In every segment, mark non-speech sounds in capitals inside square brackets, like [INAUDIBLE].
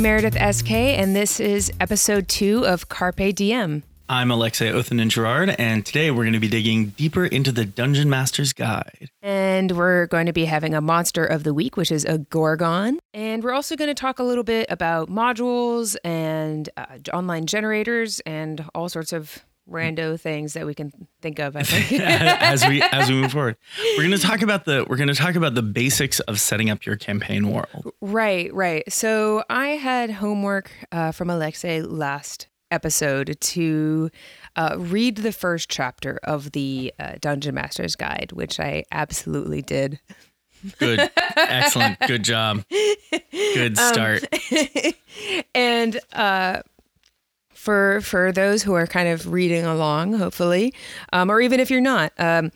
I'm Meredith SK, and this is episode two of Carpe Diem. I'm Alexei Othenen Gerard, and today we're going to be digging deeper into the Dungeon Master's Guide. And we're going to be having a monster of the week, which is a Gorgon. And we're also going to talk a little bit about modules and uh, online generators and all sorts of rando things that we can think of. I think. [LAUGHS] as we as we move forward, we're going to talk about the we're going to talk about the basics of setting up your campaign world. right, right. So I had homework uh, from Alexei last episode to uh, read the first chapter of the uh, Dungeon Master's Guide, which I absolutely did. Good, excellent, good job, [LAUGHS] good start. [LAUGHS] and uh, for for those who are kind of reading along, hopefully, um, or even if you're not, um,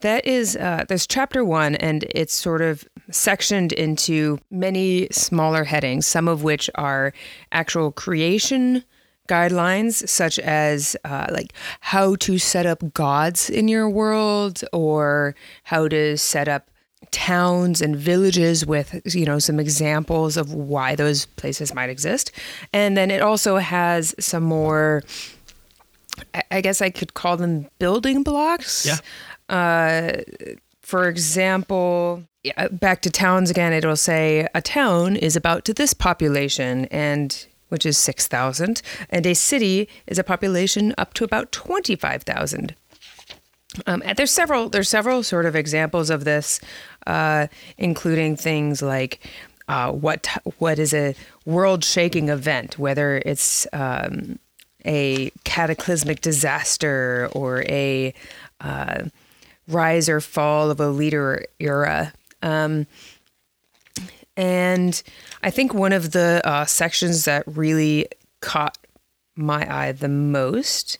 that is uh, there's chapter one, and it's sort of sectioned into many smaller headings, some of which are actual creation guidelines such as uh, like how to set up gods in your world or how to set up towns and villages with you know some examples of why those places might exist. And then it also has some more i, guess i could call them building blocks. Yeah. uh, for example back to towns again it'll say a town is about to this population and which is 6000 and a city is a population up to about 25000 um, there's several there's several sort of examples of this, uh, including things like uh, what what is a world shaking event, whether it's um, a cataclysmic disaster or a uh, rise or fall of a leader era. Um, and I think one of the uh, sections that really caught my eye the most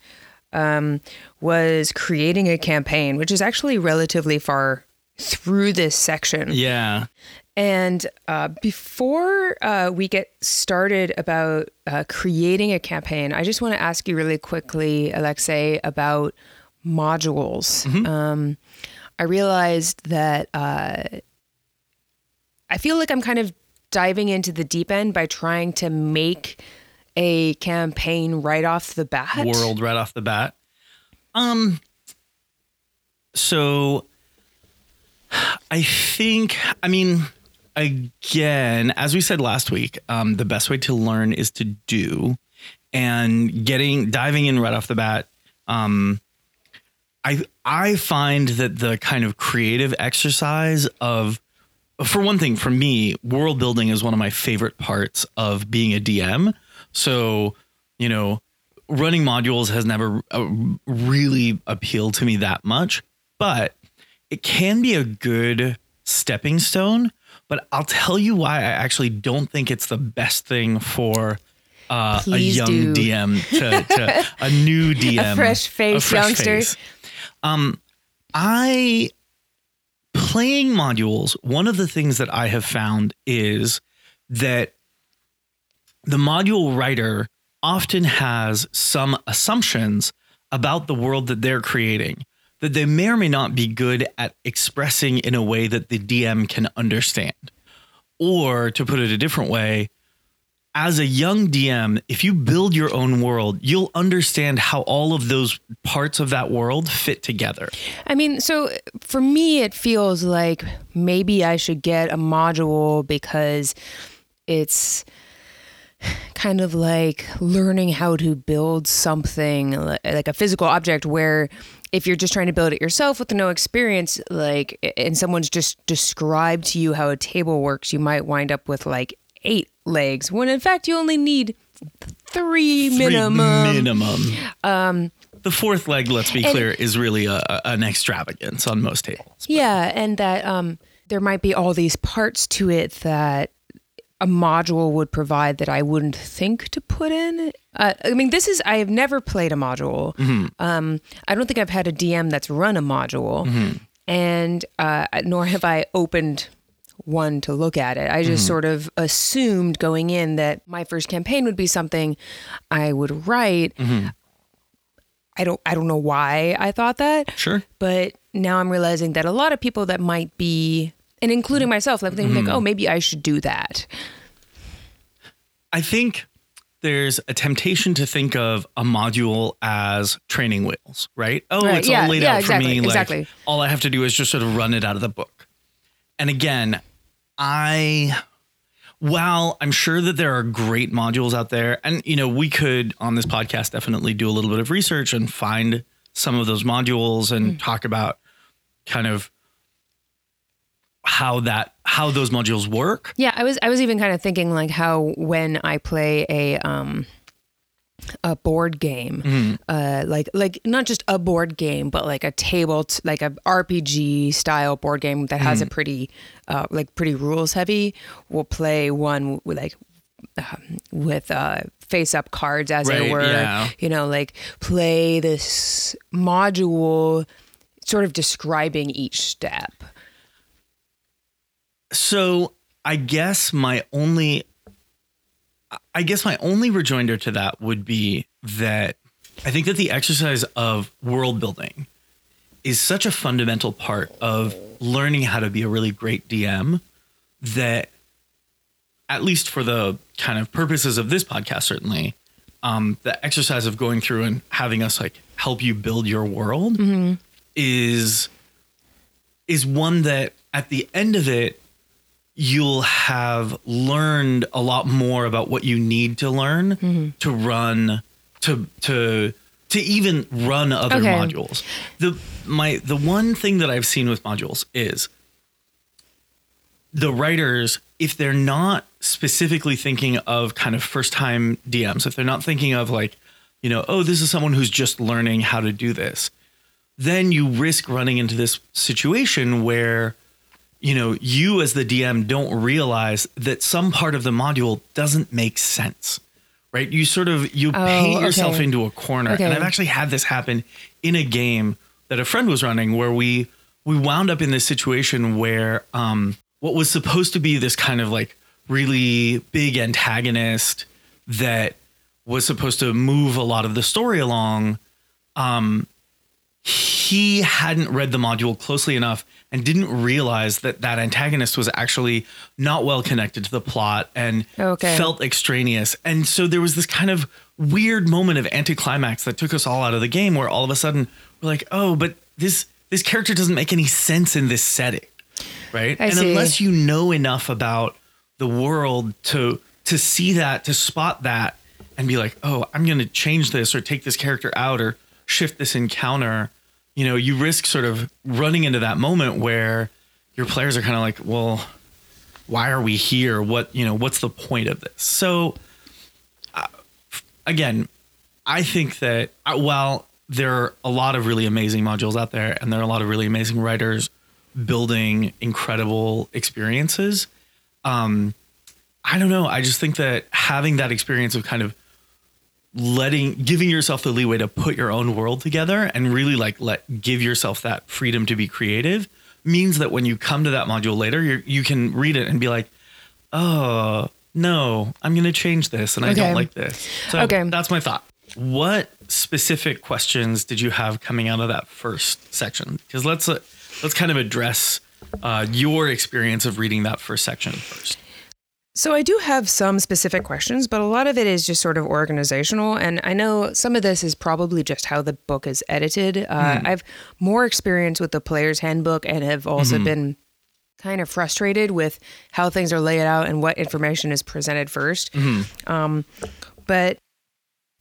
um, was creating a campaign, which is actually relatively far through this section. Yeah, And uh, before uh, we get started about uh, creating a campaign, I just want to ask you really quickly, Alexei, about modules. Um, I realized that uh, I feel like I'm kind of diving into the deep end by trying to make a campaign right off the bat. world right off the bat. Um. So, I think. I mean, again, as we said last week, um, the best way to learn is to do, and getting diving in right off the bat. Um, I I find that the kind of creative exercise of for one thing, for me, world building is one of my favorite parts of being a DM. So, you know, running modules has never uh, really appealed to me that much, but it can be a good stepping stone. But I'll tell you why I actually don't think it's the best thing for uh, a young do. DM to, [LAUGHS] to a new DM, a fresh face a youngster. Um, I playing modules, one of the things that I have found is that the module writer often has some assumptions about the world that they're creating that they may or may not be good at expressing in a way that the DM can understand. Or to put it a different way, as a young DM, if you build your own world, you'll understand how all of those parts of that world fit together. I mean, so for me, it feels like maybe I should get a module because it's kind of like learning how to build something like a physical object where if you're just trying to build it yourself with no experience like and someone's just described to you how a table works you might wind up with like eight legs when in fact you only need three, Three minimum minimum. Um, the fourth leg, let's be clear, is really a, a- an extravagance on most tables. Yeah, and that um, there might be all these parts to it that a module would provide that I wouldn't think to put in. Uh, I mean, this is I have never played a module. Um, I don't think I've had a DM that's run a module, and uh, nor have I opened one to look at it. I just sort of assumed going in that my first campaign would be something I would write. I don't I don't know why I thought that. Sure. But now I'm realizing that a lot of people that might be, and including myself, like think like, oh, maybe I should do that. I think there's a temptation to think of a module as training wheels, right? Oh, Right, it's yeah, all laid yeah, out exactly, for me. Like exactly. all I have to do is just sort of run it out of the book. And again, I while I'm sure that there are great modules out there, and you know, we could on this podcast definitely do a little bit of research and find some of those modules and Mm. talk about kind of how that how those modules work. Yeah, I was I was even kind of thinking like how when I play a um a board game, Mm-hmm. uh, like like not just a board game, but like a table, t- like a RPG style board game that has a Mm. pretty, uh, like pretty rules heavy. We'll play one with like um, with uh, face up cards, as Right, it were. yeah. You know, like play this module, sort of describing each step. So I guess my only I guess my only rejoinder to that would be that I think that the exercise of world building is such a fundamental part of learning how to be a really great DM that at least for the kind of purposes of this podcast certainly um, the exercise of going through and having us like help you build your world is is one that at the end of it you'll have learned a lot more about what you need to learn mm-hmm. to run to to to even run other Okay. modules. The my the one thing that I've seen with modules is the writers if they're not specifically thinking of kind of first time DMs, if they're not thinking of like, you know, oh, this is someone who's just learning how to do this, then you risk running into this situation where you know, you as the DM don't realize that some part of the module doesn't make sense. Right? You sort of you paint yourself Oh, into a corner. Okay. And I've actually had this happen in a game that a friend was running where we we wound up in this situation where um what was supposed to be this kind of like really big antagonist that was supposed to move a lot of the story along um, he hadn't read the module closely enough and didn't realize that that antagonist was actually not well connected to the plot and Okay. felt extraneous. And so there was this kind of weird moment of anticlimax that took us all out of the game where all of a sudden we're like, "Oh, but this this character doesn't make any sense in this setting." Right? I and see. unless you know enough about the world to to see that, to spot that and be like, "Oh, I'm going to change this or take this character out or shift this encounter." You know, you risk sort of running into that moment where your players are kind of like, "Well, why are we here? What, you know, what's the point of this?" So uh, again, I think that uh, while there are a lot of really amazing modules out there and there are a lot of really amazing writers building incredible experiences, um, I don't know. I just think that having that experience of kind of letting giving yourself the leeway to put your own world together and really like let give yourself that freedom to be creative means that when you come to that module later you you can read it and be like oh no i'm going to change this and i don't like this. So Okay. that's my thought. What specific questions did you have coming out of that first section? Because let's uh, let's kind of address uh, your experience of reading that first section first So I do have some specific questions, but a lot of it is just sort of organizational. And I know some of this is probably just how the book is edited. Uh, I've more experience with the player's handbook and have also been kind of frustrated with how things are laid out and what information is presented 1st Um, but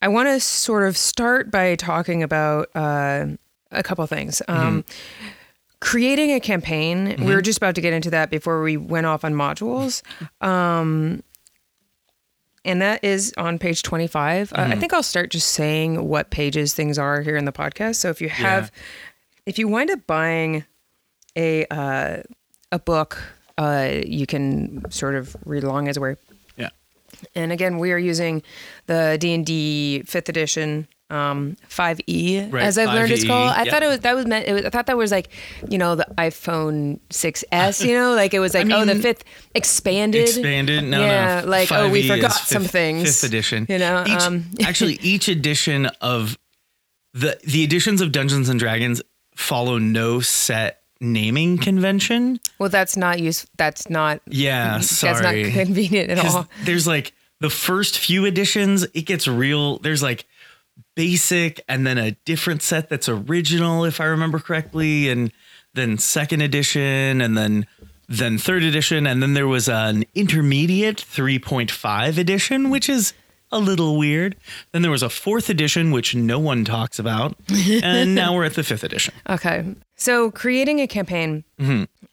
I want to sort of start by talking about uh, a couple things. Um, creating a campaign we were just about to get into that before we went off on modules. Um and that is on page 25 uh, i think i'll start just saying what pages things are here in the podcast. So if you have if you wind up buying a uh a book uh you can sort of read along as we're yeah. And again, we are using the D and D fifth edition um 5e Right, as i've learned it's called i yeah. thought it was that was meant it was, i thought that was like you know the iphone 6s you know? Like it was like oh the fifth expanded. Expanded? No yeah no like oh we 5e forgot is some fifth- things fifth edition. you know Each- um [LAUGHS] actually each edition of the the editions of dungeons and dragons follow no set naming convention. Well that's not use that's not yeah sorry. that's not convenient at all. there's like the first few editions, it gets real. There's like basic and then a different set that's original, if I remember correctly, and then second edition, and then then third edition, and then there was an intermediate 3.5 edition, which is a little weird. Then there was a fourth edition, which no one talks about, [LAUGHS] and now we're at the fifth edition. Okay. So creating a campaign,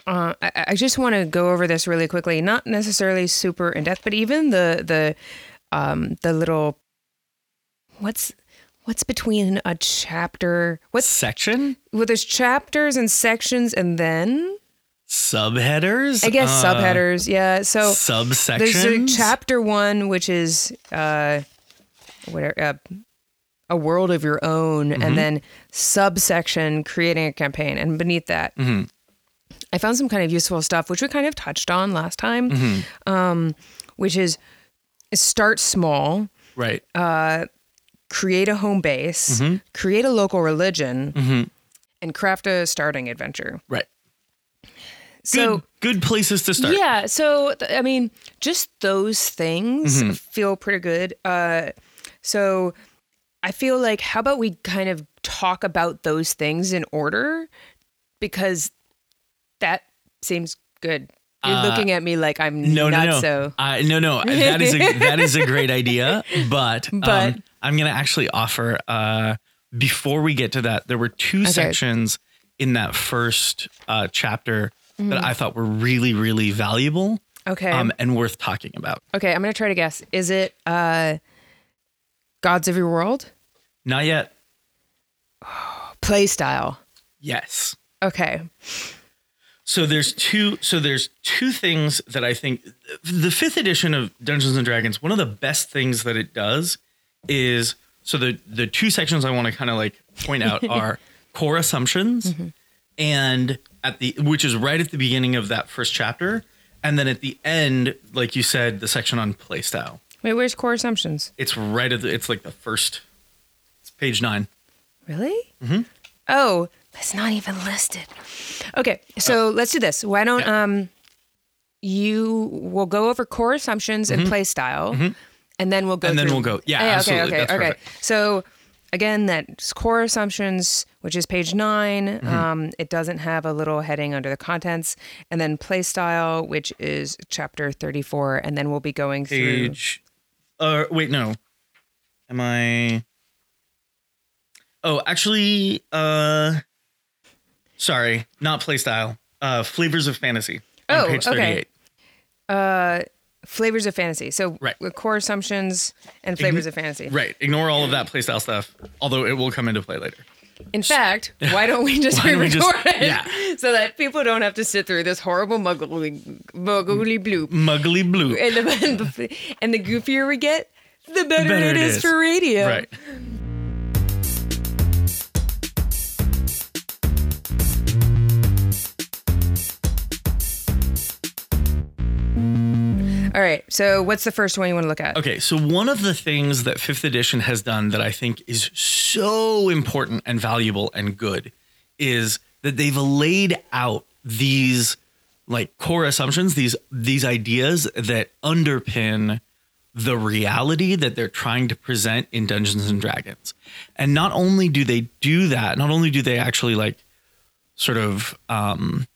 uh, I, I just want to go over this really quickly. Not necessarily super in depth, but even the the um, the little what's what's between a chapter? What Section well, there's chapters and sections, and then subheaders. I guess Uh, subheaders. Yeah. So subsections. there's a chapter one, which is uh, whatever. Uh, a world of your own, Mm-hmm. and then subsection creating a campaign, and beneath that, Mm-hmm. I found some kind of useful stuff, which we kind of touched on last time, Mm-hmm. um, which is start small, right. Create a home base, Mm-hmm. create a local religion, and craft a starting adventure. right. So good, good places to start. Yeah. So, I mean, just those things Mm-hmm. feel pretty good. Uh, so, I feel like, how about we kind of talk about those things in order? Because that seems good. You're looking at me like I'm Uh, No, not no, no. so. I no, no. That is a that is a great idea, but, [LAUGHS] But- um, I'm going to actually offer. Uh, before we get to that, there were two sections in that first uh, chapter that I thought were really, really valuable Mm-hmm. Okay. um, and worth talking about. okay. I'm going to try to guess. Is it uh, Gods of Your World? Not yet. [SIGHS] Play style. Yes. Okay. So there's two. So there's two things that I think the fifth edition of Dungeons and Dragons. One of the best things that it does is so the the two sections I want to kind of like point out [LAUGHS] are core assumptions, and at the which is right at the beginning of that first chapter, and then at the end, like you said, the section on playstyle. Wait, where's core assumptions? It's right at the. It's like the first. It's page nine. Really? Mm-hmm. Oh, that's not even listed. Okay, so let's do this. Why don't um, you we'll go over core assumptions and play style, and then we'll go. And then through- we'll go- yeah, okay, absolutely. okay, That's okay. perfect. So again, that's core assumptions, which is page 9 Mm-hmm. Um, it doesn't have a little heading under the contents, and then play style, which is chapter thirty-four, and then we'll be going through. page uh wait no am i oh actually uh sorry not playstyle uh flavors of fantasy on Oh, page okay. 38 Flavors of fantasy. So Right. with core assumptions and flavors of fantasy. right ignore all of that playstyle stuff although it will come into play later In fact, [LAUGHS] why don't we just Why don't we just- re-record it yeah. [LAUGHS] so that people don't have to sit through this horrible muggly, muggly bloop. muggly blue [LAUGHS] And the, and the goofier we get, the better, better it it is, is. for radio. right All right. So what's the first one you want to look at? Okay, so one of the things that fifth edition has done that I think is so important and valuable and good is that they've laid out these like core assumptions, these these ideas that underpin the reality that they're trying to present in Dungeons and Dragons. And not only do they do that, not only do they actually like sort of um,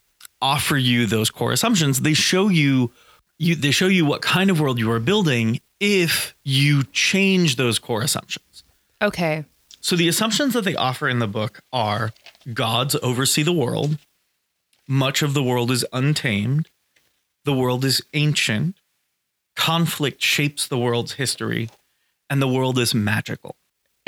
offer you those core assumptions, they show you you they show you what kind of world you are building if you change those core assumptions. Okay. So the assumptions that they offer in the book are gods oversee the world, much of the world is untamed, the world is ancient, conflict shapes the world's history, and the world is magical.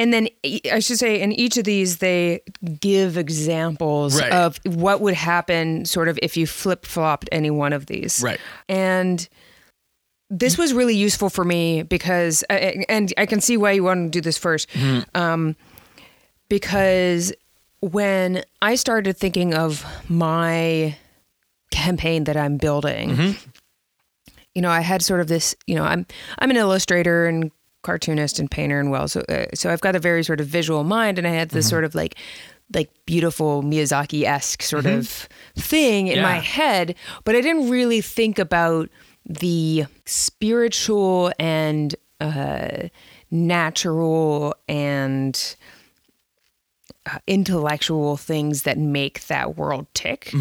And then I should say, in each of these, they give examples Right. of what would happen, sort of, if you flip flopped any one of these. Right. And this was really useful for me because, and I can see why you want to do this 1st um, because when I started thinking of my campaign that I'm building, you know, I had sort of this, you know, I'm I'm an illustrator and cartoonist and painter and well, so uh, so I've got a very sort of visual mind, and I had this sort of like like beautiful Miyazaki esque sort of thing in my head, but I didn't really think about the spiritual and uh, natural and uh, intellectual things that make that world tick.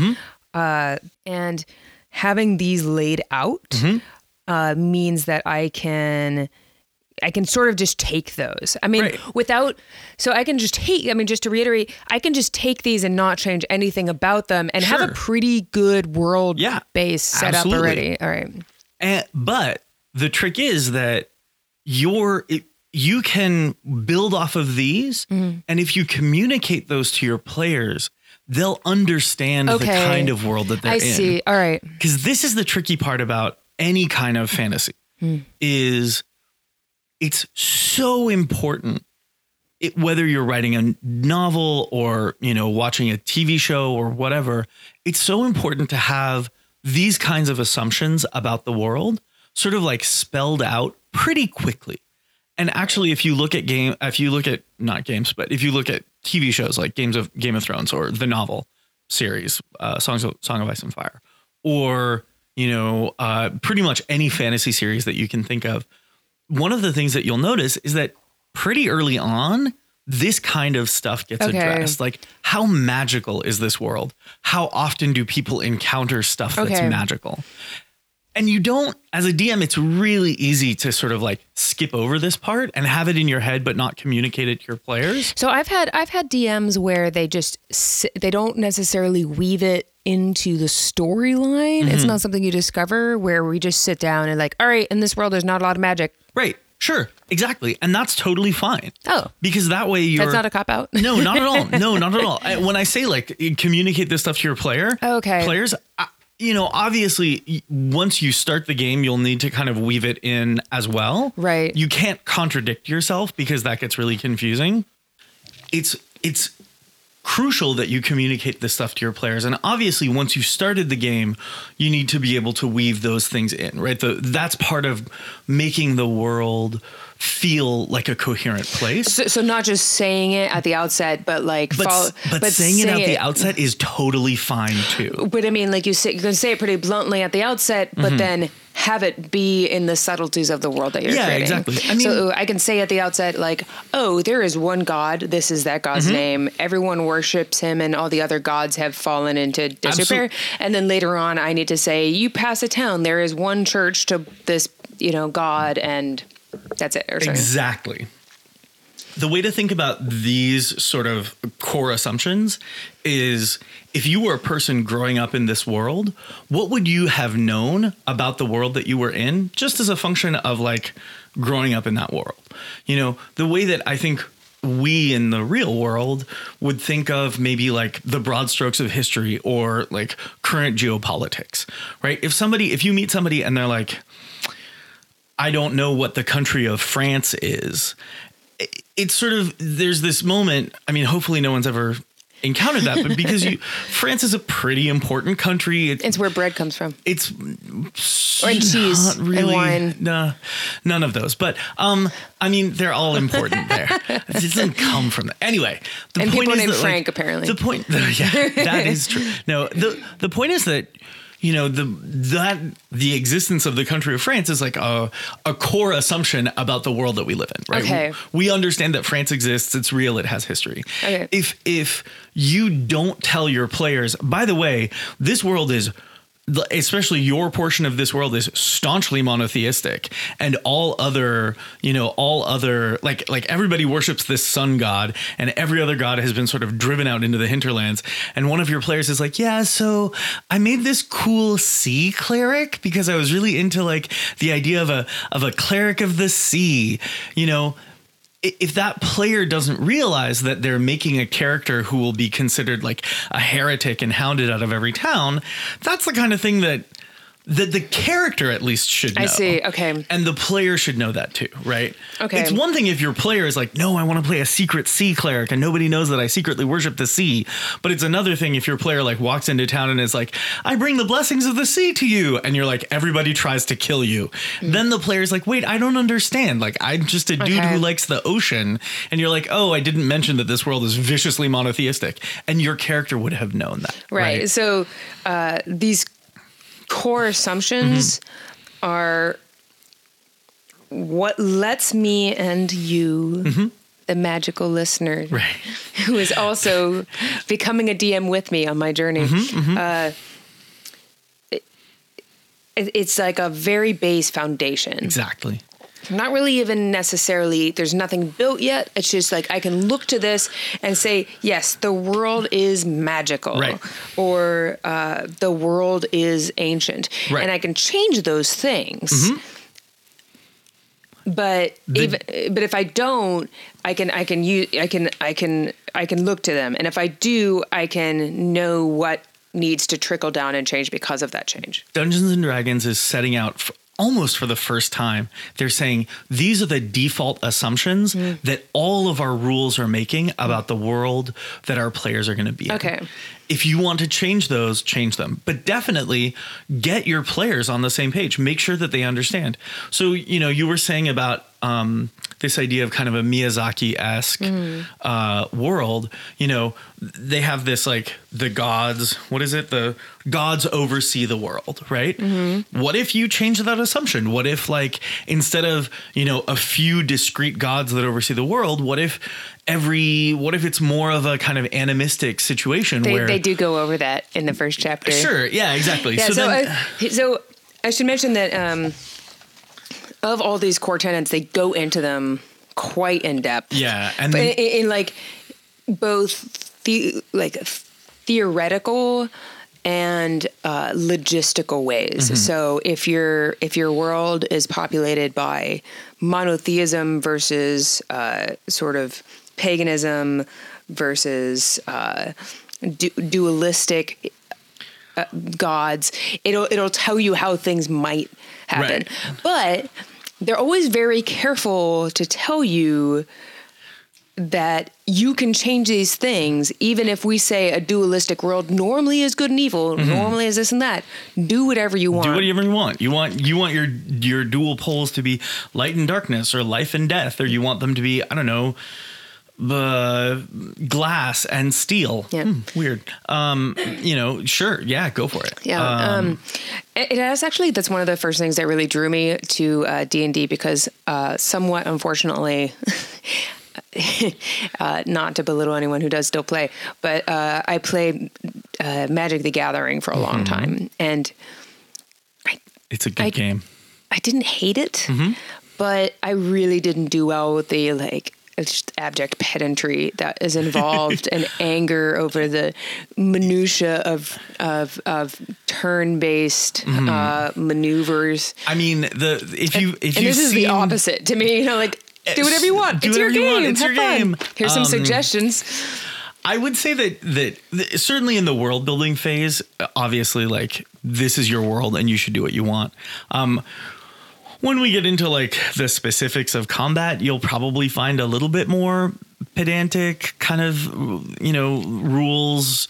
Uh, and having these laid out uh, means that I can. I can sort of just take those. I mean, Right. without, so I can just take, I mean, just to reiterate, I can just take these and not change anything about them and have a pretty good world Yeah, base set absolutely. up already. All right. And, but the trick is that your it, you can build off of these, Mm-hmm. and if you communicate those to your players, they'll understand the kind of world that they're I in. see. All right. because this is the tricky part about any kind of fantasy Hmm. is it's so important it, whether you're writing a novel or you know watching a tv show or whatever it's so important to have these kinds of assumptions about the world sort of like spelled out pretty quickly. And actually if you look at game if you look at not games but if you look at tv shows like games of game of thrones or the novel series uh, songs of song of ice and fire or you know uh, pretty much any fantasy series that you can think of one of the things that you'll notice is that pretty early on this kind of stuff gets Okay. addressed like how magical is this world how often do people encounter stuff that's Okay. magical and you don't as a dm it's really easy to sort of like skip over this part and have it in your head but not communicate it to your players So I've had I've had DMs where they just they don't necessarily weave it into the storyline. Mm-hmm. It's not something you discover where we just sit down and like, all right, in this world there's not a lot of magic. Right sure exactly and that's totally fine Oh, because that way you're that's not a cop out. No, not at all. [LAUGHS] No, not at all. I- When I say like communicate this stuff to your player, Okay. players, I- you know, obviously, once you start the game, you'll need to kind of weave it in as well. Right. You can't contradict yourself because that gets really confusing. It's it's crucial that you communicate this stuff to your players. And obviously once you've started the game you need to be able to weave those things in right? The, that's part of making the world feel like a coherent place So, so not just saying it at the outset, but like but, follow, but, saying it at the outset is totally fine too. But I mean, like you say, you can say it pretty bluntly at the outset, but then have it be in the subtleties of the world that you're Mm-hmm. Yeah, creating. exactly. I mean- so I can say at the outset, like, oh, there is one God. This is that God's Mm-hmm. name. Everyone worships him, and all the other gods have fallen into disrepair. And then later on, I need to say, you pass a town. There is one church to this, you know, God, and that's it. Exactly. The way to think about these sort of core assumptions is if you were a person growing up in this world, what would you have known about the world that you were in just as a function of like growing up in that world? You know, the way that I think we in the real world would think of maybe like the broad strokes of history or like current geopolitics, right? If somebody, if you meet somebody and they're like, I don't know what the country of France is. It's sort of there's this moment. I mean, hopefully no one's ever encountered that, but because you [LAUGHS] France is a pretty important country. It, It's where bread comes from. it's Or and cheese not and wine. No, none of those. But um, I mean, they're all important there. [LAUGHS] It doesn't come from that. Anyway, the And point people is named that, like, Frank, apparently. The point, [LAUGHS] yeah, that is true. No, the the point is that you know the that the existence of the country of France is like a a core assumption about the world that we live in, right? Okay. We, we understand that France exists. It's real. It has history. Okay. If if you don't tell your players, by the way, this world is especially your portion of this world is staunchly monotheistic and all other you know all other like like everybody worships this sun god and every other god has been sort of driven out into the hinterlands and one of your players is like yeah so i made this cool sea cleric because i was really into like the idea of a of a cleric of the sea you know if that player doesn't realize that they're making a character who will be considered like a heretic and hounded out of every town, that's the kind of thing that that the character at least should know. I see. Okay. And the player should know that too, right? Okay. It's one thing if your player is like, no, I want to play a secret sea cleric and nobody knows that I secretly worship the sea. But it's another thing if your player like walks into town and is like, I bring the blessings of the sea to you. And you're like, everybody tries to kill you. Then the player's like, wait, I don't understand. Like, I'm just a dude Okay. who likes the ocean. And you're like, oh, I didn't mention that this world is viciously monotheistic. And your character would have known that. Right. So uh, these core assumptions are what lets me and you, the magical listener, Mm-hmm. Right. who is also becoming a DM with me on my journey. Mm-hmm, Uh, it- it's like a very base foundation. Exactly. Not really even necessarily, there's nothing built yet. It's just like I can look to this and say, yes, the world is magical. Right. Or uh, the world is ancient. Right. Mm-hmm. And I can change those things. But even but if I don't, I can I can use I can I can I can look to them. And if I do, I can know what needs to trickle down and change because of that change. Dungeons and Dragons is setting out almost for the first time. They're saying these are the default assumptions Mm. that all of our rules are making about the world that our players are going to be in. Okay. If you want to change those, change them. But definitely get your players on the same page. Make sure that they understand. So, you know, you were saying about um, this idea of kind of a Miyazaki esque uh, world. You know, they have this like the gods. What is it? The gods oversee the world, right? What if you change that assumption? What if like instead of you know a few discrete gods that oversee the world, what if every what if it's more of a kind of animistic situation They, where they do go over that in the first chapter. sure, yeah, exactly. Yeah, so, then, uh, so I should mention that um, of all these core tenets, they go into them quite in depth. yeah, and then- in, in like both the like theoretical and uh, logistical ways. Mm-hmm. So if your if your world is populated by monotheism versus uh, sort of paganism versus uh, du- dualistic uh, gods, it'll it'll tell you how things might happen. Right. But they're always very careful to tell you that you can change these things even if we say a dualistic world normally is good and evil normally is this and that do whatever you want Mm-hmm. do whatever you want. You want you want your your dual poles to be light and darkness, or life and death, or you want them to be I don't know, the glass and steel. Yeah. Hmm, weird. Um, you know, sure, yeah, go for it. Yeah, um, it, it has actually. That's one of the first things that really drew me to uh, D and D because, uh, somewhat unfortunately, [LAUGHS] uh, not to belittle anyone who does still play, but uh, I played uh, Magic: The Gathering for a long time, and it's a good I- game. I didn't hate it, Mm-hmm. but I really didn't do well with the like just abject pedantry that is involved [LAUGHS] and anger over the minutia of of of turn based Mm-hmm. uh, maneuvers. I mean, the if you if and you this is the opposite to me. You know, like do whatever you want. Do it's your you game. want. It's Have your fun. game. Here's some Um, suggestions. I would say that that th- certainly in the world building phase, obviously, like this is your world and you should do what you want. Um, when we get into like the specifics of combat, you'll probably find a little bit more pedantic kind of you know rules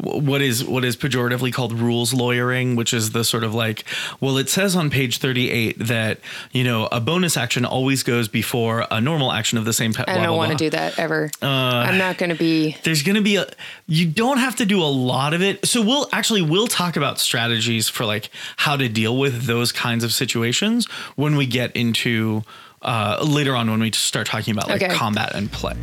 what is what is pejoratively called rules lawyering which is the sort of like well it says on page 38 that you know a bonus action always goes before a normal action of the same pet. I don't want to do that ever. Uh, I'm not going to be. there's going to be a you don't have to do a lot of it so we'll actually we'll talk about strategies for like how to deal with those kinds of situations when we get into uh later on when we start talking about like Okay. combat and play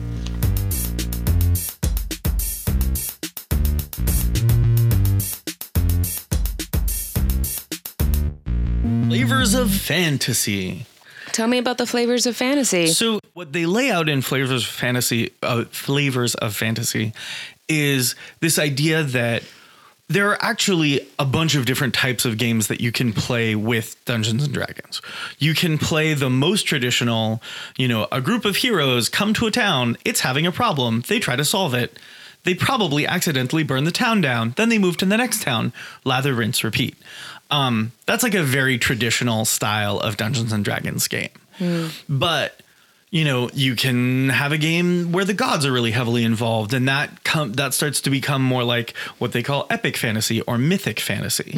flavors of fantasy Tell me about the flavors of fantasy. so what they lay out in flavors of fantasy, uh, flavors of fantasy, is this idea that there are actually a bunch of different types of games that you can play with Dungeons and Dragons. You can play the most traditional, you know, a group of heroes come to a town, it's having a problem, they try to solve it. They probably accidentally burn the town down, then they move to the next town, lather, rinse, repeat. Um, that's like a very traditional style of Dungeons and Dragons game. But you know, you can have a game where the gods are really heavily involved, and that com- that starts to become more like what they call epic fantasy or mythic fantasy.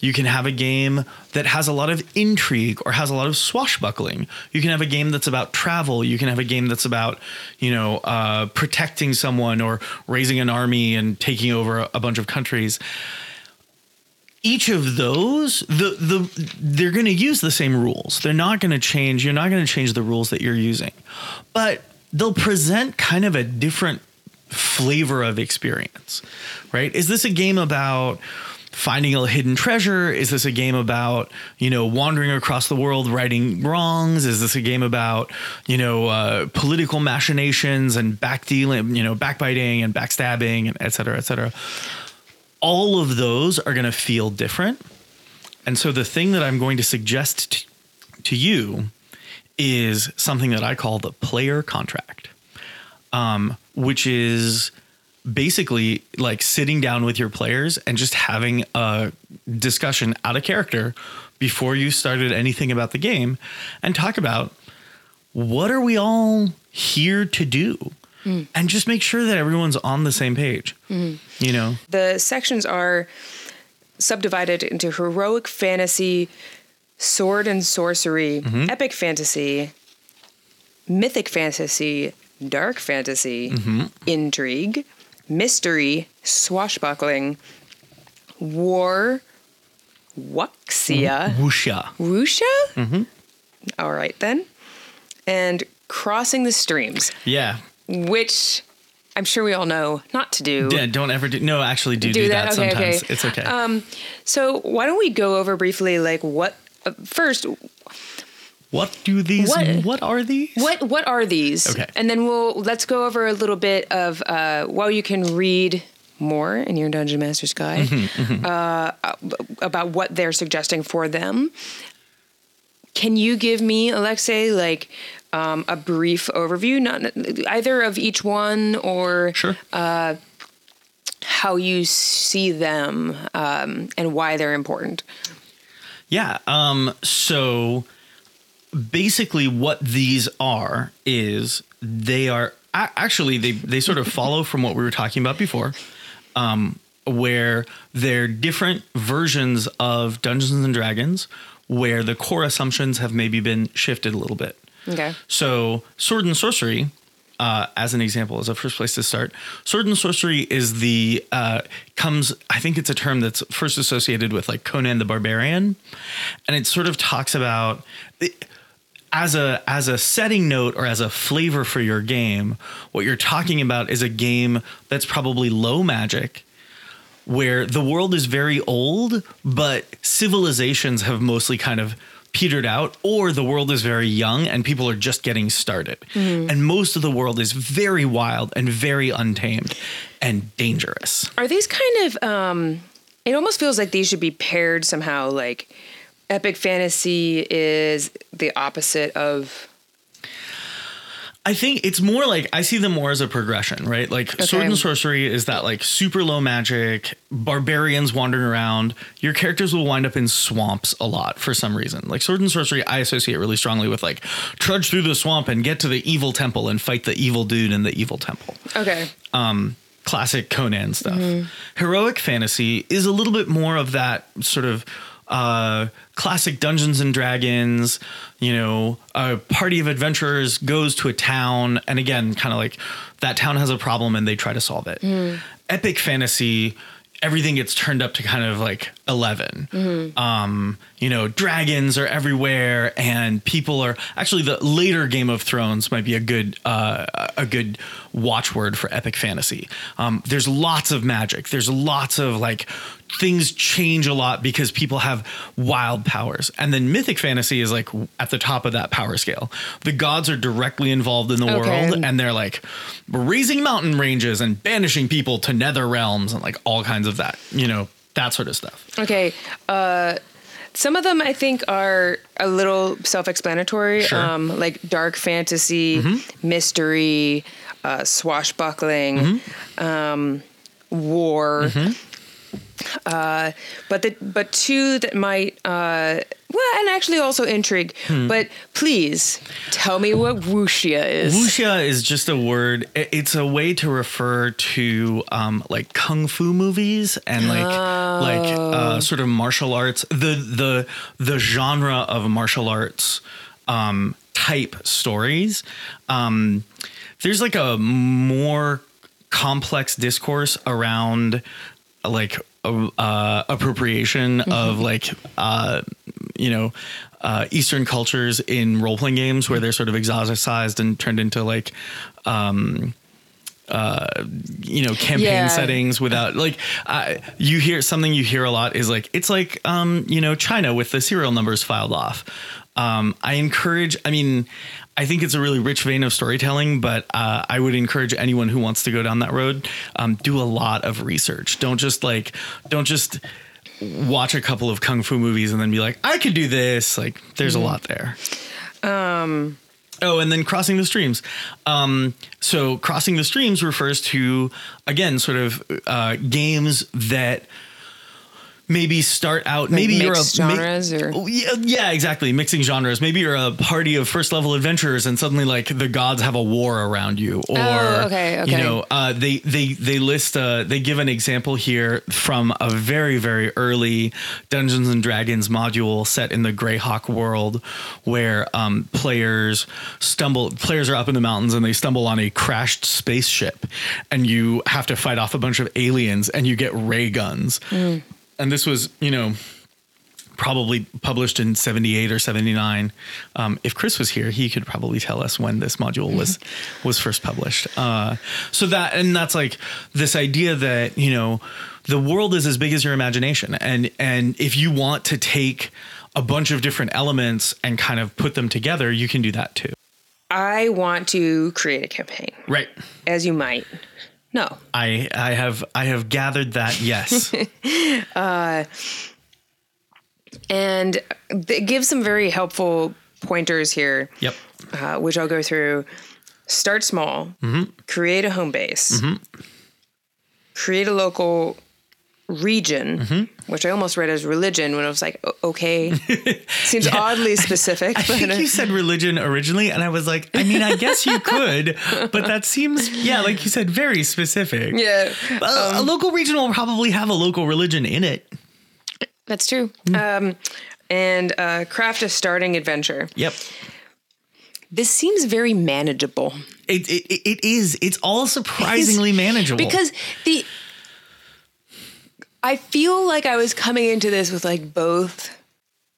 You can have a game that has a lot of intrigue or has a lot of swashbuckling. You can have a game that's about travel. You can have a game that's about you know uh, protecting someone or raising an army and taking over a bunch of countries each of those the the they're going to use the same rules. They're not going to change you're not going to change the rules that you're using. But they'll present kind of a different flavor of experience right? Is this a game about finding a hidden treasure? Is this a game about you know wandering across the world righting wrongs? Is this a game about you know uh, political machinations and back dealing, you know backbiting and backstabbing and et cetera et cetera all of those are going to feel different. And so the thing that I'm going to suggest t- to you is something that I call the player contract, um, which is basically like sitting down with your players and just having a discussion out of character before you started anything about the game and talk about what are we all here to do mm. and just make sure that everyone's on the same page. Mm. You know, the sections are subdivided into heroic fantasy, sword and sorcery, mm-hmm. epic fantasy, mythic fantasy, dark fantasy, mm-hmm. intrigue, mystery, swashbuckling, war, wuxia, wuxia, wuxia. Mm-hmm. All right then, and crossing the streams. Yeah, which I'm sure we all know not to do. Yeah, don't ever do. No, actually, do do, do that, that okay, sometimes. Okay. It's okay. Um, so why don't we go over briefly, like what uh, first? What do these? What, what, are these? What What are these? Okay, and then we'll let's go over a little bit of uh, well, you can read more in your Dungeon Master's Guide mm-hmm, mm-hmm. Uh, about what they're suggesting for them. Can you give me, Alexei, like um, a brief overview, not either of each one or sure. uh, how you see them um, and why they're important. Yeah. Um, so basically, what these are is they are actually they they sort of follow from what we were talking about before. Um, where they're different versions of Dungeons and Dragons, where the core assumptions have maybe been shifted a little bit. Okay. So, sword and sorcery, uh, as an example, as a first place to start, sword and sorcery is the uh, comes. I think it's a term that's first associated with like Conan the Barbarian, and it sort of talks about. It, as a as a setting note or as a flavor for your game, what you're talking about is a game that's probably low magic, where the world is very old, but civilizations have mostly kind of petered out or the world is very young and people are just getting started. Mm. And most of the world is very wild and very untamed and dangerous. Are these kind of um it almost feels like these should be paired somehow like epic fantasy is the opposite of I think it's more like I see them more as a progression, right? Like okay. sword and sorcery is that like super low magic, barbarians wandering around. Your characters will wind up in swamps a lot for some reason. Like sword and sorcery, I associate really strongly with like trudge through the swamp and get to the evil temple and fight the evil dude in the evil temple. Okay. Um, classic Conan stuff. Mm-hmm. Heroic fantasy is a little bit more of that sort of uh, classic Dungeons and Dragons. You know, a party of adventurers goes to a town, and again, kind of like that town has a problem and they try to solve it. Mm. Epic fantasy everything gets turned up to kind of like 11 mm-hmm. um, you know dragons are everywhere and people are actually the later game of thrones might be a good uh, a good watchword for epic fantasy um, there's lots of magic there's lots of like things change a lot because people have wild powers. And then mythic fantasy is like at the top of that power scale. The gods are directly involved in the okay. world and they're like raising mountain ranges and banishing people to nether realms and like all kinds of that, you know, that sort of stuff. Okay. Uh some of them I think are a little self-explanatory, sure. um, like dark fantasy, mm-hmm. mystery, uh, swashbuckling, mm-hmm. um, war. Mm-hmm. Uh, but the but two that might uh, well, and actually also intrigue. Hmm. But please tell me what wuxia is. Wuxia is just a word. It's a way to refer to um, like kung fu movies and like oh. like uh, sort of martial arts. The the the genre of martial arts um, type stories. Um, there's like a more complex discourse around like uh, appropriation of like uh, you know uh, Eastern cultures in role playing games where they're sort of exoticized and turned into like. Um, uh, you know, campaign Yeah. settings without like uh, you hear something you hear a lot is like it's like um, you know China with the serial numbers filed off. Um, I encourage. I mean, I think it's a really rich vein of storytelling, but uh, I would encourage anyone who wants to go down that road um, do a lot of research. Don't just like don't just watch a couple of kung fu movies and then be like, I could do this. Like, there's a lot there. Um, Oh, and then crossing the streams. Um, so crossing the streams refers to again, sort of uh, games that maybe start out. maybe you're a mixed ma- or- Oh, yeah, yeah, exactly. Mixing genres. Maybe you're a party of first level adventurers, and suddenly like the gods have a war around you, or Oh, okay, okay. you know, uh, they they they list uh, they give an example here from a very very early Dungeons and Dragons module set in the Greyhawk world, where um, players stumble players are up in the mountains and they stumble on a crashed spaceship, and you have to fight off a bunch of aliens, and you get ray guns, and this was you know probably published in 78 or 79 um, if chris was here he could probably tell us when this module was was first published. Uh, so that and that's like this idea that you know the world is as big as your imagination. And and if you want to take a bunch of different elements and kind of put them together you can do that too. I want to create a campaign, right. As you might. No, i i have i have gathered that yes. [LAUGHS] Uh, and they give some very helpful pointers here, yep. uh, which I'll go through. Start small, mm-hmm. create a home base, mm-hmm. create a local region, which I almost read as religion when I was like, "O- okay, [LAUGHS] seems oddly specific. I think uh, you said religion originally, and I was like, I mean, I guess you could, but that seems, yeah, like you said, very specific. yeah, A- a local region will probably have a local religion in it. that's true. Hmm. Um, and uh, craft a starting adventure. Yep. This seems very manageable. It, it, it is. It's all surprisingly manageable. because the I feel like I was coming into this with like both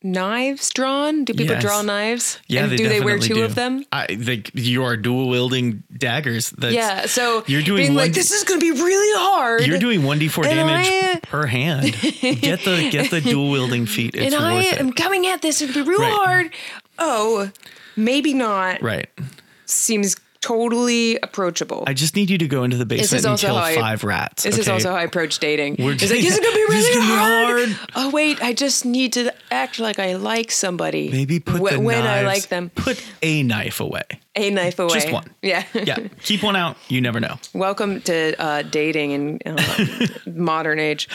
knives drawn. Do people Yes. draw knives? yeah, and they do they wear two do. of them? I think you are dual wielding daggers. That's, Yeah. So You're doing like this is going to be really hard. You're doing one d four damage I- per hand. Get the get the dual [LAUGHS] wielding feat. It's and I am coming at this. It's going to be real Right. hard. Oh, maybe not. Right. Seems totally approachable. I just need you to go into the basement and kill I- five rats. this is also how I approach dating. We're it's like, is it going to be really gonna be hard? Oh wait, I just need to act like I like somebody. Maybe put Wh- when I like them. Put a knife away. A knife away. Just one. Yeah. Yeah, [LAUGHS] keep one out. You never know. Welcome to uh, dating in uh, [LAUGHS] modern age.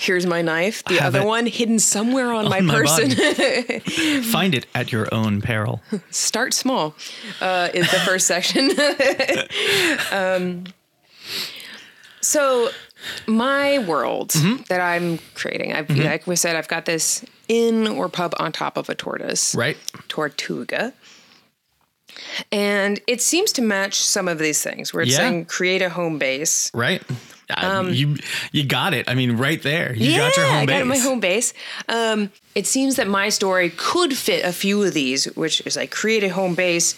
Here's my knife. The Have other one hidden somewhere on, my on my person. [LAUGHS] Find it at your own peril. Start small uh, is the first section. [LAUGHS] um, so my world Mm-hmm. that I'm creating, I've, like we said, I've got this inn or pub on top of a tortoise. Right. Tortuga. And it seems to match some of these things where it's Yeah. saying create a home base. Right. Uh, you you got it. I mean, right there. You got your home Um, I base. got my home base. Um, it seems that my story could fit a few of these, which is like create a home base,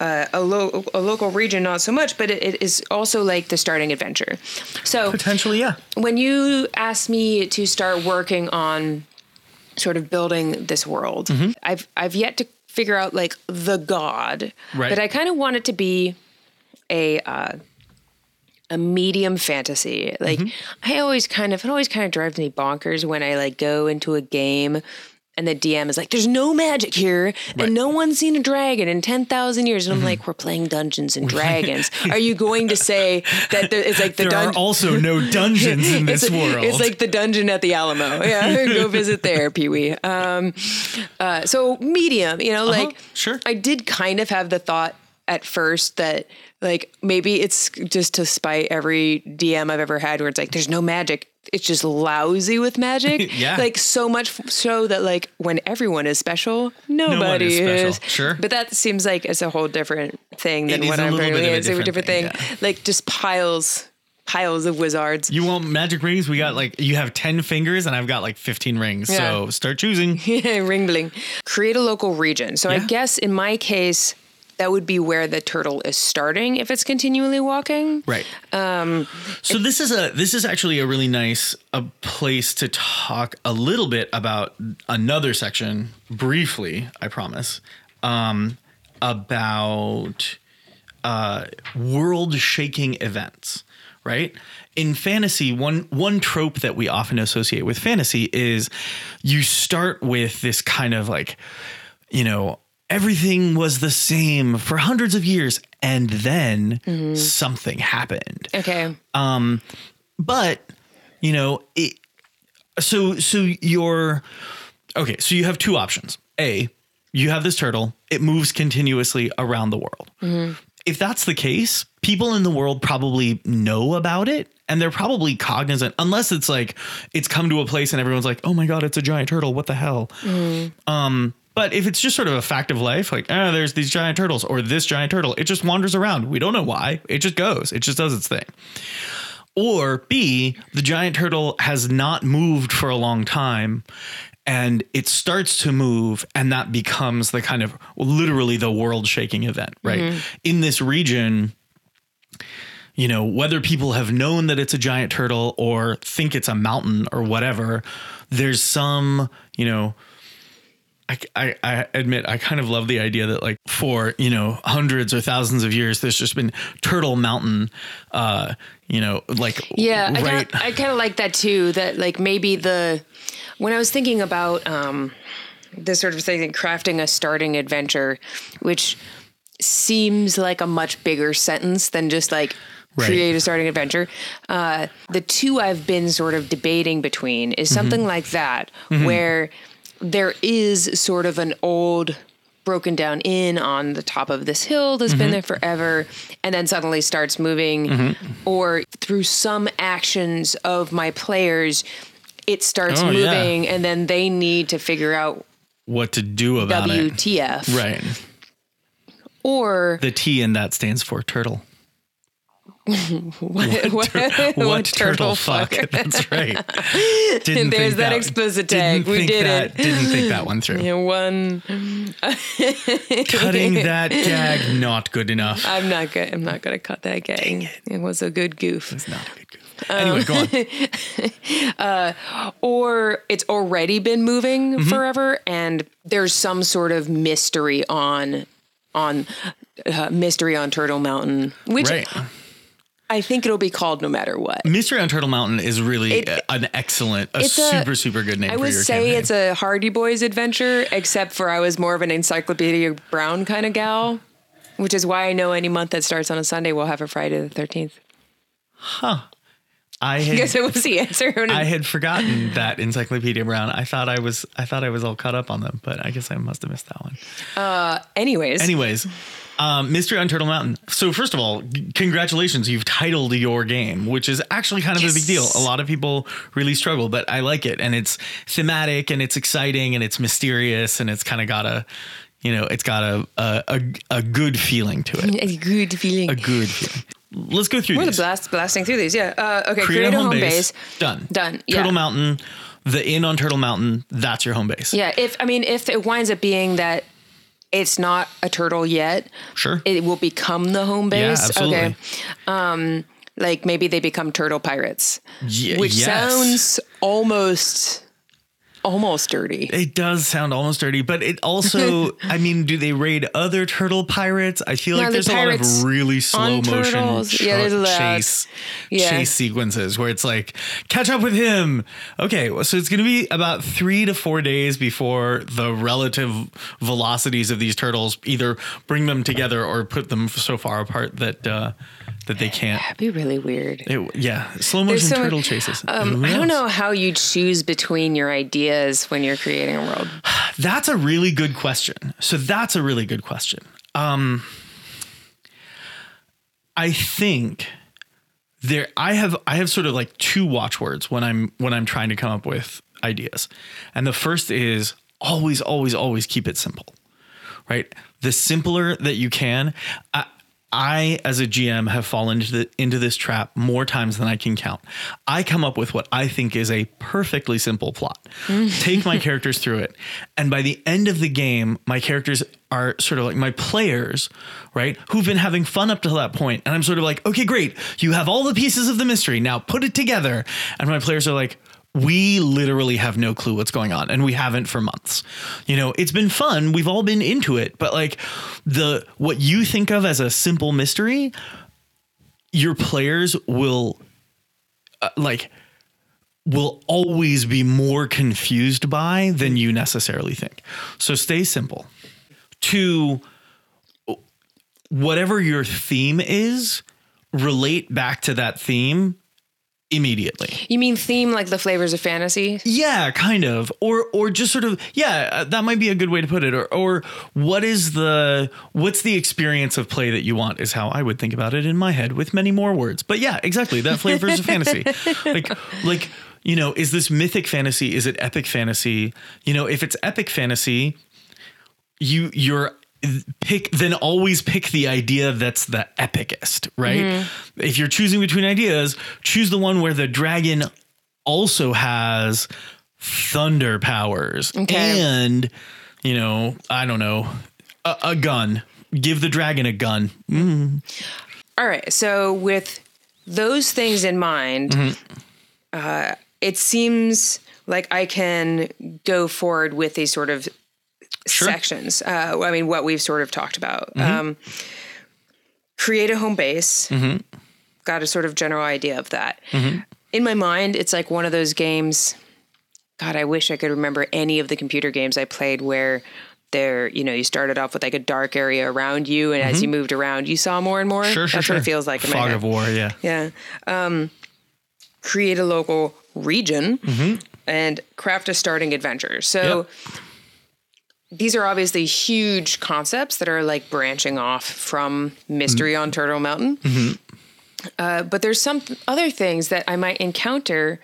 uh, a, lo- a local region, not so much, but it, it is also like the starting adventure. So Potentially, yeah. when you asked me to start working on sort of building this world, Mm-hmm. I've I've yet to figure out like the god, Right. but I kind of want it to be a. Uh, a medium fantasy. Like Mm-hmm. I always kind of it always kind of drives me bonkers when I like go into a game and the DM is like, "There's no magic here, Right. Mm-hmm. and no one's seen a dragon in ten thousand years." And I'm like, "We're playing Dungeons and Dragons. Are you going to say that there, it's like the [LAUGHS] There are dungeon?" also no dungeons in [LAUGHS] this it's, world. It's like the dungeon at the Alamo. Yeah, [LAUGHS] go visit there, Pee Wee. Um, uh, so medium, you know, like Uh-huh, sure. I did kind of have the thought at first that like maybe it's just to spite every DM I've ever had where it's like there's no magic. It's just lousy with magic. [LAUGHS] Yeah. Like so much so that like when everyone is special, nobody is special. Sure. But that seems like it's a whole different thing than It what I'm really bit of a It's a different thing. thing, Like just piles piles of wizards. You want magic rings? We got like you have 10 fingers and I've got like 15 rings. So start choosing. [LAUGHS] Ringling. Create a local region. So I guess in my case, that would be where the turtle is starting if it's continually walking. Right. Um, so this is a this is actually a really nice a place to talk a little bit about another section briefly. I promise um, about uh, world shaking events. Right. In fantasy, one one trope that we often associate with fantasy is you start with this kind of like, you know, everything was the same for hundreds of years, and then something happened. Okay. Um but you know it so so you're okay so you have two options. A you have this turtle. It moves continuously around the world. If that's the case people in the world probably know about it and they're probably cognizant unless it's like it's come to a place and everyone's like oh my god it's a giant turtle. What the hell? Um but if it's just sort of a fact of life, like, oh, there's these giant turtles or this giant turtle, it just wanders around. We don't know why. It just goes. It just does its thing. Or B, the giant turtle has not moved for a long time and it starts to move and that becomes the kind of literally the world shaking event, right? Mm-hmm. In this region, you know, whether people have known that it's a giant turtle or think it's a mountain or whatever, there's some, you know, I, I, I admit I kind of love the idea that like for you know hundreds or thousands of years there's just been Turtle Mountain, uh, you know like Yeah, I right I kind of like that too. That like maybe the when I was thinking about um, this sort of thing, crafting a starting adventure, which seems like a much bigger sentence than just like Right. create a starting adventure. Uh, the two I've been sort of debating between is something like that, where there is sort of an old broken down inn on the top of this hill that's been mm-hmm. there forever and then suddenly starts moving. Mm-hmm. Or through some actions of my players it starts Oh, yeah. moving and then they need to figure out what to do about it. WTF right. Or the T in that stands for turtle [LAUGHS] what, what, what, turtle, fuck [LAUGHS] that's right [LAUGHS] didn't There's think that explicit tag. We did that, it. didn't think that one through Yeah, one cutting that gag not good enough I'm not good. I'm not gonna cut that gag. It. was a good goof. it's not a good goof anyway go on Or it's already been moving Mm-hmm. forever, and there's some sort of mystery on on uh, mystery on Turtle Mountain, which right I think it'll be called no matter what. Mystery on Turtle Mountain is really It- an excellent, a it's a- super, super good name I would say campaign. it's a Hardy Boys adventure, except for I was more of an Encyclopedia Brown kind of gal, which is why I know any month that starts on a Sunday will have a Friday the 13th. I [LAUGHS] I had, guess it was the answer. [LAUGHS] I had forgotten that Encyclopedia Brown. I thought I was, I thought I was all caught up on them, but I guess I must have missed that one. Uh, Anyways, Anyways, um, Mystery on Turtle Mountain. So first of all, g- congratulations, you've titled your game, which is actually kind of a big deal. A lot of people really struggle, but I like it, and it's thematic, and it's exciting, and it's mysterious, and it's kind of got a, you know, it's got a a, a, a good feeling to it. [LAUGHS] a good feeling. A good feeling. Let's go through these. We're the these. blast blasting through these. Yeah. Uh, okay. Create, a home, base. Done. Done, yeah. Turtle Mountain, the inn on Turtle Mountain. That's your home base. Yeah. If I mean, if it winds up being that it's not a turtle yet, Sure. it will become the home base. yeah, absolutely. Okay. Um, like maybe they become turtle pirates, which yes. sounds almost almost dirty. It does sound almost dirty, but it also, [LAUGHS] I mean, do they raid other turtle pirates? I feel No, like the there's a lot of really slow motion turtles. Yeah, there's a lot. chase Yeah. chase sequences where it's like catch up with him. Okay, so it's going to be about three to four days before the relative velocities of these turtles either bring them together or put them so far apart that uh, that they can't. That'd be really weird. It, yeah, slow motion so turtle much- chases. Um, I don't know how you choose between your ideas when you're creating a world. [SIGHS] That's a really good question. So that's a really good question. Um, I think there I have I have sort of like two watchwords when I'm when I'm trying to come up with ideas. And the first is always always always keep it simple. Right? The simpler that you can, I I, as a GM, have fallen into the, into this trap more times than I can count. I come up with what I think is a perfectly simple plot, mm. take my [LAUGHS] characters through it, and by the end of the game, my characters are sort of like my players, right? Who've been having fun up to that point. point, and I'm sort of like, okay, great, you have all the pieces of the mystery now, put it together, and my players are like we literally have no clue what's going on and we haven't for months. You know, it's been fun. We've all been into it, but like the what you think of as a simple mystery, your players will uh, like will always be more confused by than you necessarily think. So stay simple. To whatever your theme is, relate back to that theme immediately. You mean theme like the flavors of fantasy? Yeah, kind of. Or or just sort of yeah, uh, that might be a good way to put it. Or or what is the what's the experience of play that you want is how I would think about it in my head with many more words. But yeah, exactly. That flavors of fantasy. [LAUGHS] Like like you know, is this mythic fantasy? Is it epic fantasy? You know, if it's epic fantasy, you you're pick then always pick the idea that's the epicest, right? Mm-hmm. If you're choosing between ideas, choose the one where the dragon also has thunder powers okay. and you know, I don't know, a, a gun. Give the dragon a gun. Mm. All right. So with those things in mind, mm-hmm. uh, it seems like I can go forward with a sort of sure. sections. Uh, I mean, what we've sort of talked about. Mm-hmm. Um, create a home base. Mm-hmm. Got a sort of general idea of that. Mm-hmm. In my mind, it's like one of those games. God, I wish I could remember any of the computer games I played where there, you know, you started off with like a dark area around you, and as you mm-hmm. moved around, you saw more and more. Sure, sure, That's sure. what it feels like. Fog of War, yeah, yeah. Um, create a local region mm-hmm. and craft a starting adventure. So. Yep these are obviously huge concepts that are like branching off from Mystery mm-hmm. on Turtle Mountain. Mm-hmm. Uh, but there's some other things that I might encounter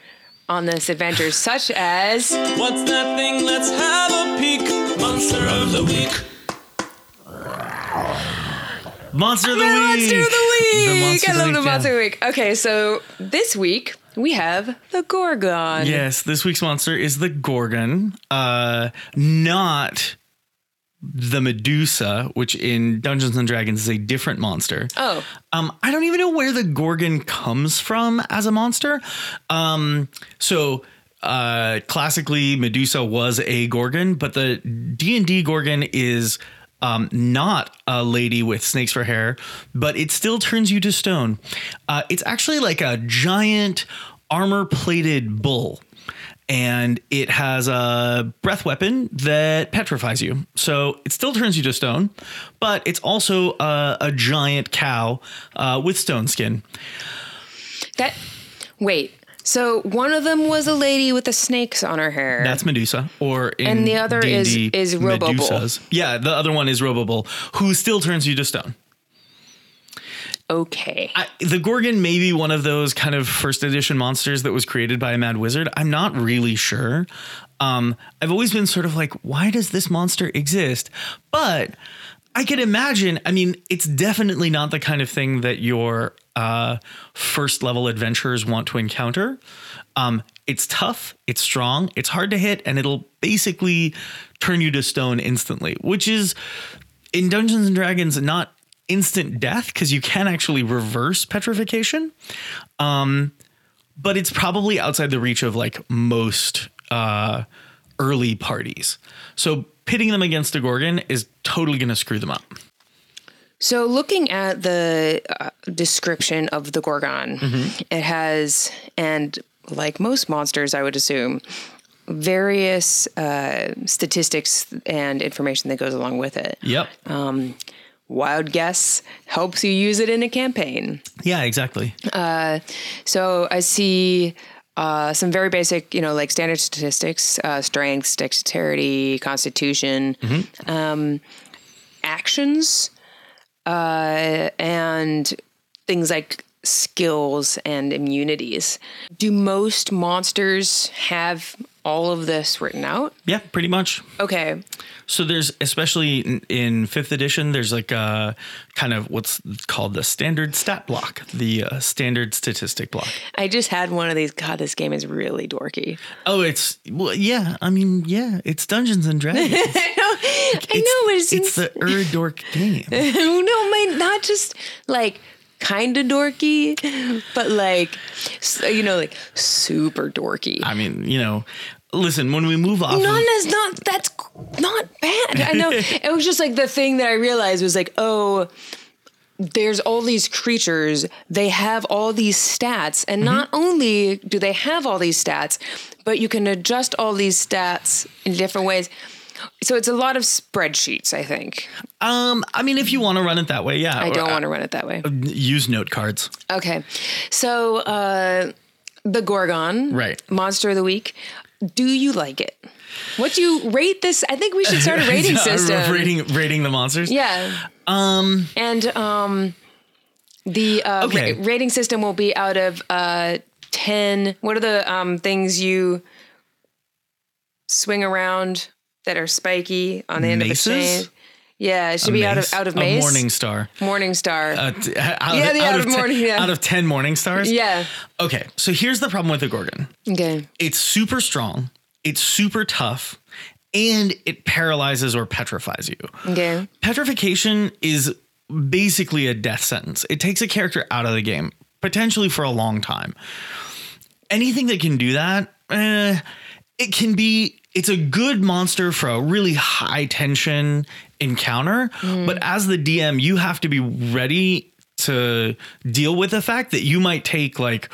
on this adventure, [LAUGHS] such as What's that thing? Let's have a peek. Monster of the week. Monster of the, the week. Monster of the week. I love the monster of the week. Okay, so this week we have the Gorgon. Yes, this week's monster is the Gorgon. Uh, not the Medusa, which in Dungeons and Dragons is a different monster. Oh. Um, I don't even know where the Gorgon comes from as a monster. Um, so uh, classically, Medusa was a Gorgon, but the D and D Gorgon is um, not a lady with snakes for hair, but it still turns you to stone. Uh, it's actually like a giant armor plated bull and it has a breath weapon that petrifies you. So it still turns you to stone, but it's also a, a giant cow uh, with stone skin. That wait. So one of them was a lady with the snakes on her hair. That's Medusa, or and the other D&D, is is Robobull. Yeah, the other one is Robobull, who still turns you to stone okay. I, the Gorgon may be one of those kind of first edition monsters that was created by a mad wizard. I'm not really sure. Um, I've always been sort of like, why does this monster exist? But I can imagine. I mean, it's definitely not the kind of thing that your uh, first level adventurers want to encounter. Um, it's tough, it's strong, it's hard to hit, and it'll basically turn you to stone instantly, which is in Dungeons and Dragons not instant death because you can actually reverse petrification. Um, but it's probably outside the reach of like most uh, early parties. So pitting them against a Gorgon is totally going to screw them up. So, looking at the uh, description of the Gorgon, mm-hmm. it has, and like most monsters, I would assume, various uh, statistics and information that goes along with it. Yep. Um, wild guess helps you use it in a campaign. Yeah, exactly. Uh, so I see uh, some very basic, you know, like standard statistics, uh, strengths, dexterity, constitution, mm-hmm. um, actions, uh, and things like skills and immunities. Do most monsters have all of this written out? Yeah, pretty much. Okay. So there's especially in, in fifth edition, there's like a kind of what's called the standard stat block, the uh, standard statistic block. I just had one of these. God, this game is really dorky. Oh, it's well, yeah. I mean, yeah, it's Dungeons and [LAUGHS] Dragons. I know, I know, but it's, it's the Urdork game. [LAUGHS] no, my not just like kind of dorky, but like you know, like super dorky. I mean, you know, listen, when we move off, None of, is not. That's not bad. I know. [LAUGHS] it was just like the thing that I realized was like, oh, there's all these creatures. They have all these stats, and not mm-hmm. only do they have all these stats, but you can adjust all these stats in different ways. So it's a lot of spreadsheets. I think um, I mean, if you want to run it that way, yeah. I don't want to run it that way. use note cards. Okay, so uh, the Gorgon, Right. Monster of the week. Do you like it? What do you rate this? I think we should start a [LAUGHS] rating system. [LAUGHS] rating rating the monsters. Yeah. Um. And um, the uh, Okay. ra- rating system will be out of uh ten. What are the um things you swing around that are spiky on the end Maces? of a chain? Yeah, it should be out of out of A morning star. Morning star. Uh, t- out, Yeah, of, the out, out of of ten, morning, yeah. out of 10 morning stars. yeah. Okay, so here's the problem with the Gorgon. Okay. It's super strong, it's super tough, and it paralyzes or petrifies you. Okay. Petrification is basically a death sentence. It takes a character out of the game, potentially for a long time. Anything that can do that, eh, it can be. It's a good monster for a really high tension encounter, mm. but as the DM, you have to be ready to deal with the fact that you might take like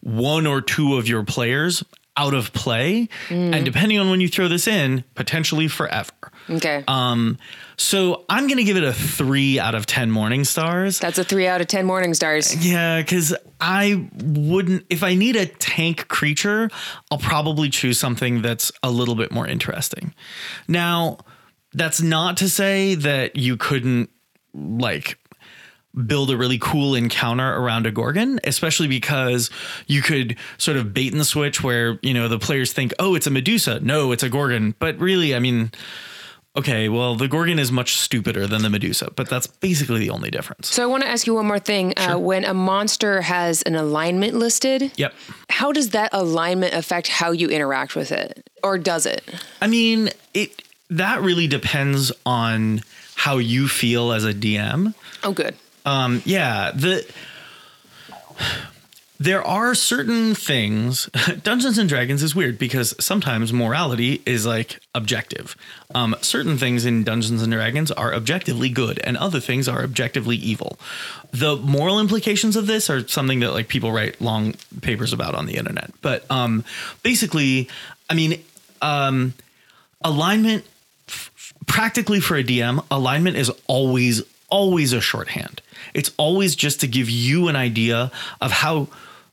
one or two of your players out of play, and mm. depending on when you throw this in, potentially forever. Okay. Um, so I'm gonna give it a three out of ten morning stars. That's a three out of ten morning stars. Yeah, because I wouldn't. If I need a tank creature, I'll probably choose something that's a little bit more interesting. Now, that's not to say that you couldn't like build a really cool encounter around a gorgon especially because you could sort of bait and switch where you know the players think oh it's a medusa no it's a gorgon but really i mean okay well the gorgon is much stupider than the medusa but that's basically the only difference So I want to ask you one more thing. Uh, when a monster has an alignment listed, yep how does that alignment affect how you interact with it, or does it? I mean, it that really depends on how you feel as a DM. Oh, good. Um, yeah, the there are certain things. [LAUGHS] Dungeons and Dragons is weird because sometimes morality is like objective. Um, certain things in Dungeons and Dragons are objectively good, and other things are objectively evil. The moral implications of this are something that like people write long papers about on the internet. But um, basically, I mean, um, alignment practically for a DM, alignment is always always a shorthand. It's always just to give you an idea of how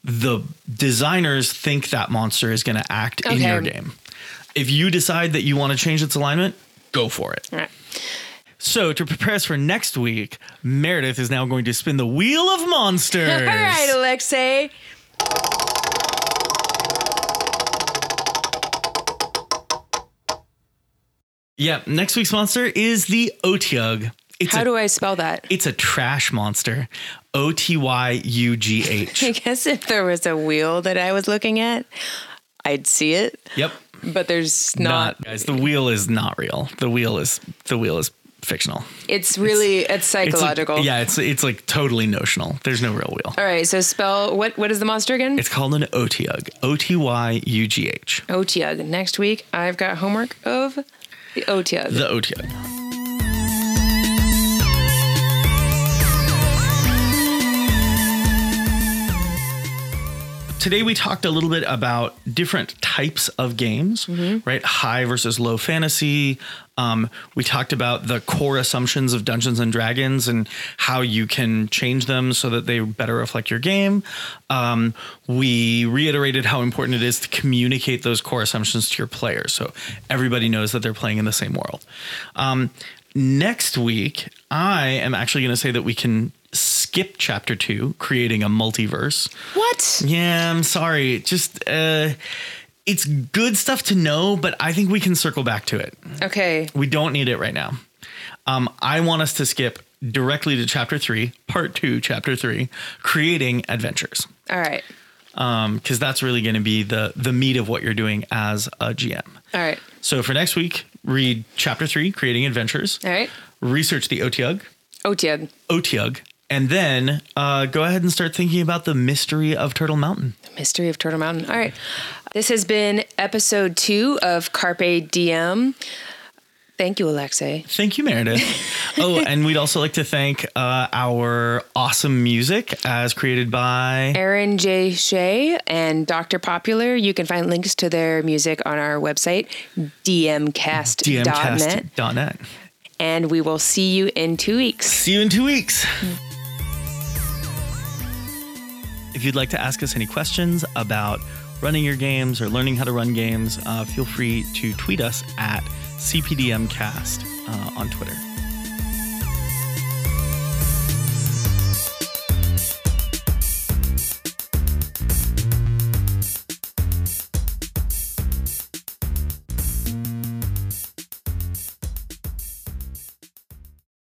the designers think that monster is going to act in your game. If you decide that you want to change its alignment, go for it. All right. So, to prepare us for next week, Meredith is now going to spin the wheel of monsters. [LAUGHS] All right, Alexei. Yeah, next week's monster is the Otyugh. It's How a, do I spell that? it's a trash monster. O T Y U G H. I guess if there was a wheel that I was looking at, I'd see it, Yep. but there's not. not guys the wheel is not real the wheel is the wheel is fictional It's really it's, It's like- psychological. yeah it's it's like totally notional there's no real wheel All right. So spell what? What is the monster again? it's called an otyugh o-t-y-u-g-h Otyugh. Next week, I've got homework of the Otyugh. the otyugh Today we talked a little bit about different types of games, right? High versus low fantasy. Um, we talked about the core assumptions of Dungeons and Dragons and how you can change them so that they better reflect your game. Um, we reiterated how important it is to communicate those core assumptions to your players so everybody knows that they're playing in the same world. Um, next week, I am actually going to say that we can skip chapter two, creating a multiverse. what? Yeah, I'm sorry. Just uh it's good stuff to know, but I think we can circle back to it. Okay. We don't need it right now. Um, I want us to skip directly to chapter three, part two, chapter three, creating adventures, All right. because that's really going to be the the meat of what you're doing as a GM. All right. So for next week, read chapter three, creating adventures. All right. Research the Otyugh, Otyugh. Otyugh, and then uh, go ahead and start thinking about the mystery of Turtle Mountain. The mystery of Turtle Mountain. All right. This has been episode two of Carpe DM. Thank you, Alexei. Thank you, Meredith. [LAUGHS] oh, and we'd also like to thank uh, our awesome music as created by. Aaron J. Shea and Dr. Popular. You can find links to their music on our website, dmcast.net. DMcast.net. And we will see you in two weeks. See you in two weeks. If you'd like to ask us any questions about running your games or learning how to run games, uh, feel free to tweet us at CPDMcast uh, on Twitter.